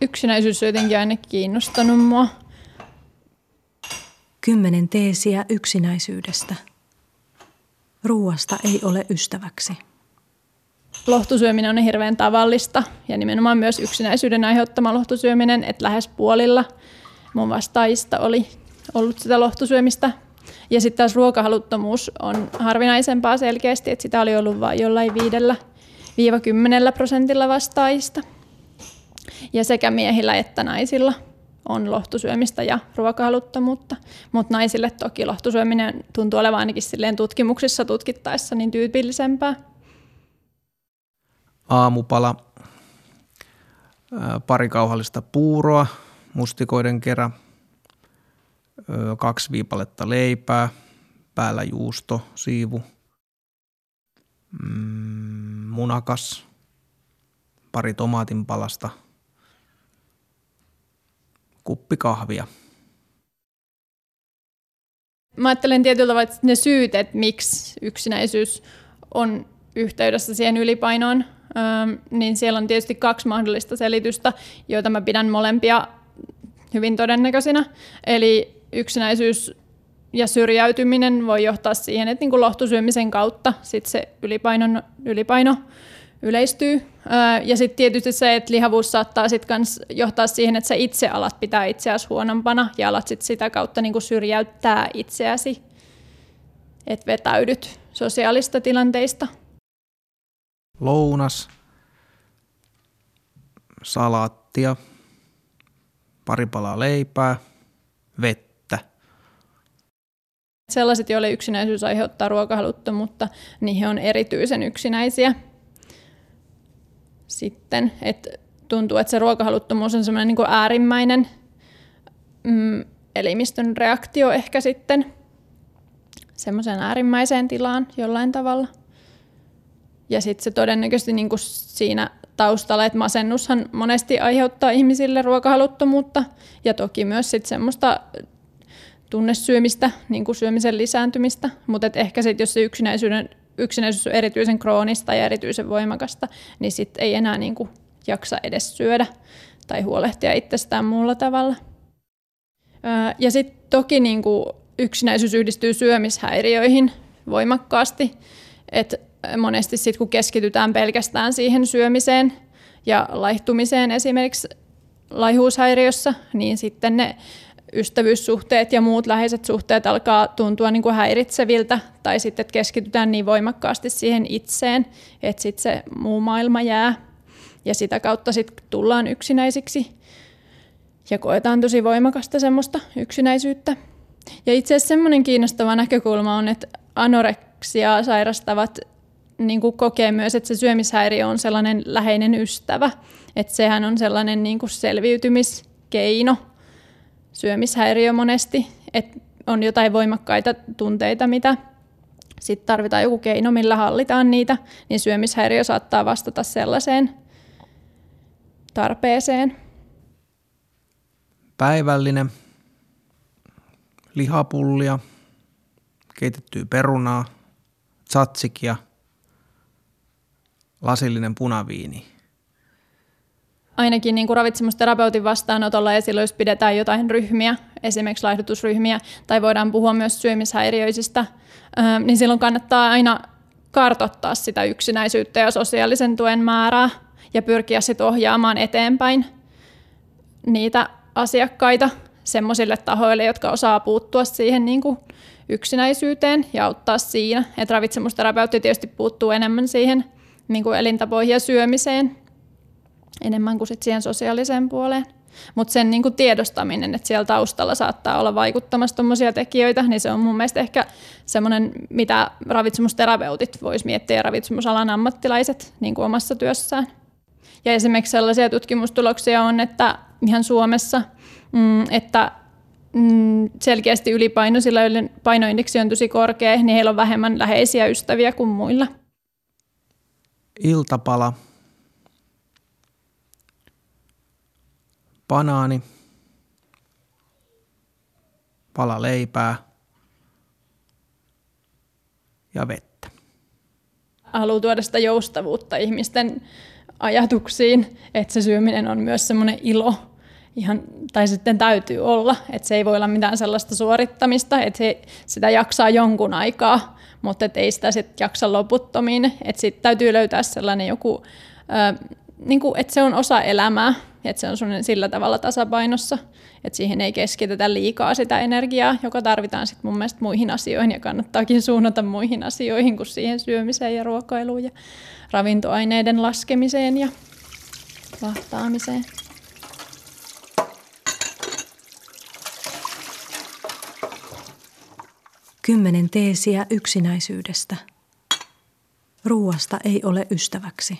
yksinäisyys on jotenkin aina kiinnostanut mua. Kymmenen teesiä yksinäisyydestä. Ruuasta ei ole ystäväksi. Lohtusyöminen on hirveän tavallista ja nimenomaan myös yksinäisyyden aiheuttama lohtusyöminen, että lähes puolilla mun vastaajista oli ollut sitä lohtusyömistä. Ja sitten taas ruokahaluttomuus on harvinaisempaa selkeästi, että sitä oli ollut vain jollain viidellä viiva kymmenellä prosentilla vastaajista. Ja sekä miehillä että naisilla on lohtusyömistä ja ruokahaluttomuutta. Mutta naisille toki lohtusyöminen tuntuu olevan ainakin silleen tutkimuksissa tutkittaessa niin tyypillisempää. Aamupala, pari kauhallista puuroa, mustikoiden kerä, kaksi viipaletta leipää, päällä juusto, siivu, mm, munakas, pari tomaatinpalasta – kuppi kahvia. Mä ajattelen tietyllä tavalla, että ne syyt, että miksi yksinäisyys on yhteydessä siihen ylipainoon, niin siellä on tietysti kaksi mahdollista selitystä, joita mä pidän molempia hyvin todennäköisinä. Eli yksinäisyys ja syrjäytyminen voi johtaa siihen, että niin kuin lohtusyömisen kautta sit se ylipaino, ylipaino yleistyy. Ja sitten tietysti se, että lihavuus saattaa sit kans johtaa siihen, että sä itse alat pitää itseäsi huonompana ja alat sit sitä kautta niinku syrjäyttää itseäsi, että vetäydyt sosiaalista tilanteista. Lounas, salaattia, pari palaa leipää, vettä. Sellaiset, joille yksinäisyys aiheuttaa ruokahaluttomuutta, he on erityisen yksinäisiä sitten. Et tuntuu, että se ruokahaluttomuus on semmoinen niin äärimmäinen mm, elimistön reaktio ehkä sitten semmoiseen äärimmäiseen tilaan jollain tavalla. Ja sitten se todennäköisesti niin kuin siinä taustalla, että masennushan monesti aiheuttaa ihmisille ruokahaluttomuutta ja toki myös sitten semmoista tunnesyömistä, niin kuin syömisen lisääntymistä, mutta ehkä sitten jos se yksinäisyyden yksinäisyys on erityisen kroonista ja erityisen voimakasta, niin sitten ei enää niin kuin jaksa edes syödä tai huolehtia itsestään muulla tavalla. Ja sitten toki niin kuin yksinäisyys yhdistyy syömishäiriöihin voimakkaasti, että monesti sitten kun keskitytään pelkästään siihen syömiseen ja laihtumiseen esimerkiksi laihuushäiriössä, niin sitten ne ystävyyssuhteet ja muut läheiset suhteet alkaa tuntua niin kuin häiritseviltä tai sitten että keskitytään niin voimakkaasti siihen itseen, että sitten se muu maailma jää ja sitä kautta sitten tullaan yksinäisiksi ja koetaan tosi voimakasta semmoista yksinäisyyttä. Ja itse asiassa semmoinen kiinnostava näkökulma on, että anoreksia sairastavat niin kuin kokee myös, että se syömishäiriö on sellainen läheinen ystävä. Että sehän on sellainen niin kuin selviytymiskeino – syömishäiriö monesti, että on jotain voimakkaita tunteita, mitä sitten tarvitaan joku keino, millä hallitaan niitä, niin syömishäiriö saattaa vastata sellaiseen tarpeeseen. Päivällinen, lihapullia, keitettyä perunaa, tzatsikia, lasillinen punaviini – ainakin niin kuin ravitsemusterapeutin vastaanotolla silloin, jos pidetään jotain ryhmiä, esimerkiksi laihdutusryhmiä, tai voidaan puhua myös syömishäiriöisistä, niin silloin kannattaa aina kartottaa sitä yksinäisyyttä ja sosiaalisen tuen määrää ja pyrkiä sitten ohjaamaan eteenpäin niitä asiakkaita semmoisille tahoille, jotka osaa puuttua siihen niin kuin yksinäisyyteen ja auttaa siinä. Et ravitsemusterapeutti tietysti puuttuu enemmän siihen niin kuin elintapoihin ja syömiseen, enemmän kuin sit siihen sosiaaliseen puoleen. Mutta sen niin tiedostaminen, että siellä taustalla saattaa olla vaikuttamassa tuommoisia tekijöitä, niin se on mun mielestä ehkä semmoinen, mitä ravitsemusterapeutit vois miettiä ja ravitsemusalan ammattilaiset niin kuin omassa työssään. Ja esimerkiksi sellaisia tutkimustuloksia on, että ihan Suomessa, mm, että mm, selkeästi ylipainoisilla, joiden painoindeksi on tosi korkea, niin heillä on vähemmän läheisiä ystäviä kuin muilla. Iltapala banaani, pala leipää ja vettä. Haluaa tuoda sitä joustavuutta ihmisten ajatuksiin, että se syöminen on myös semmoinen ilo, ihan, tai sitten täytyy olla, että se ei voi olla mitään sellaista suorittamista, että se, sitä jaksaa jonkun aikaa, mutta et ei sitä sitten jaksa loputtomiin, että sitten täytyy löytää sellainen joku, ää, niin kuin, että se on osa elämää, että se on sillä tavalla tasapainossa, että siihen ei keskitetä liikaa sitä energiaa, joka tarvitaan sitten mun mielestä muihin asioihin ja kannattaakin suunnata muihin asioihin kuin siihen syömiseen ja ruokailuun ja ravintoaineiden laskemiseen ja vahtaamiseen. Kymmenen teesiä yksinäisyydestä. Ruuasta ei ole ystäväksi.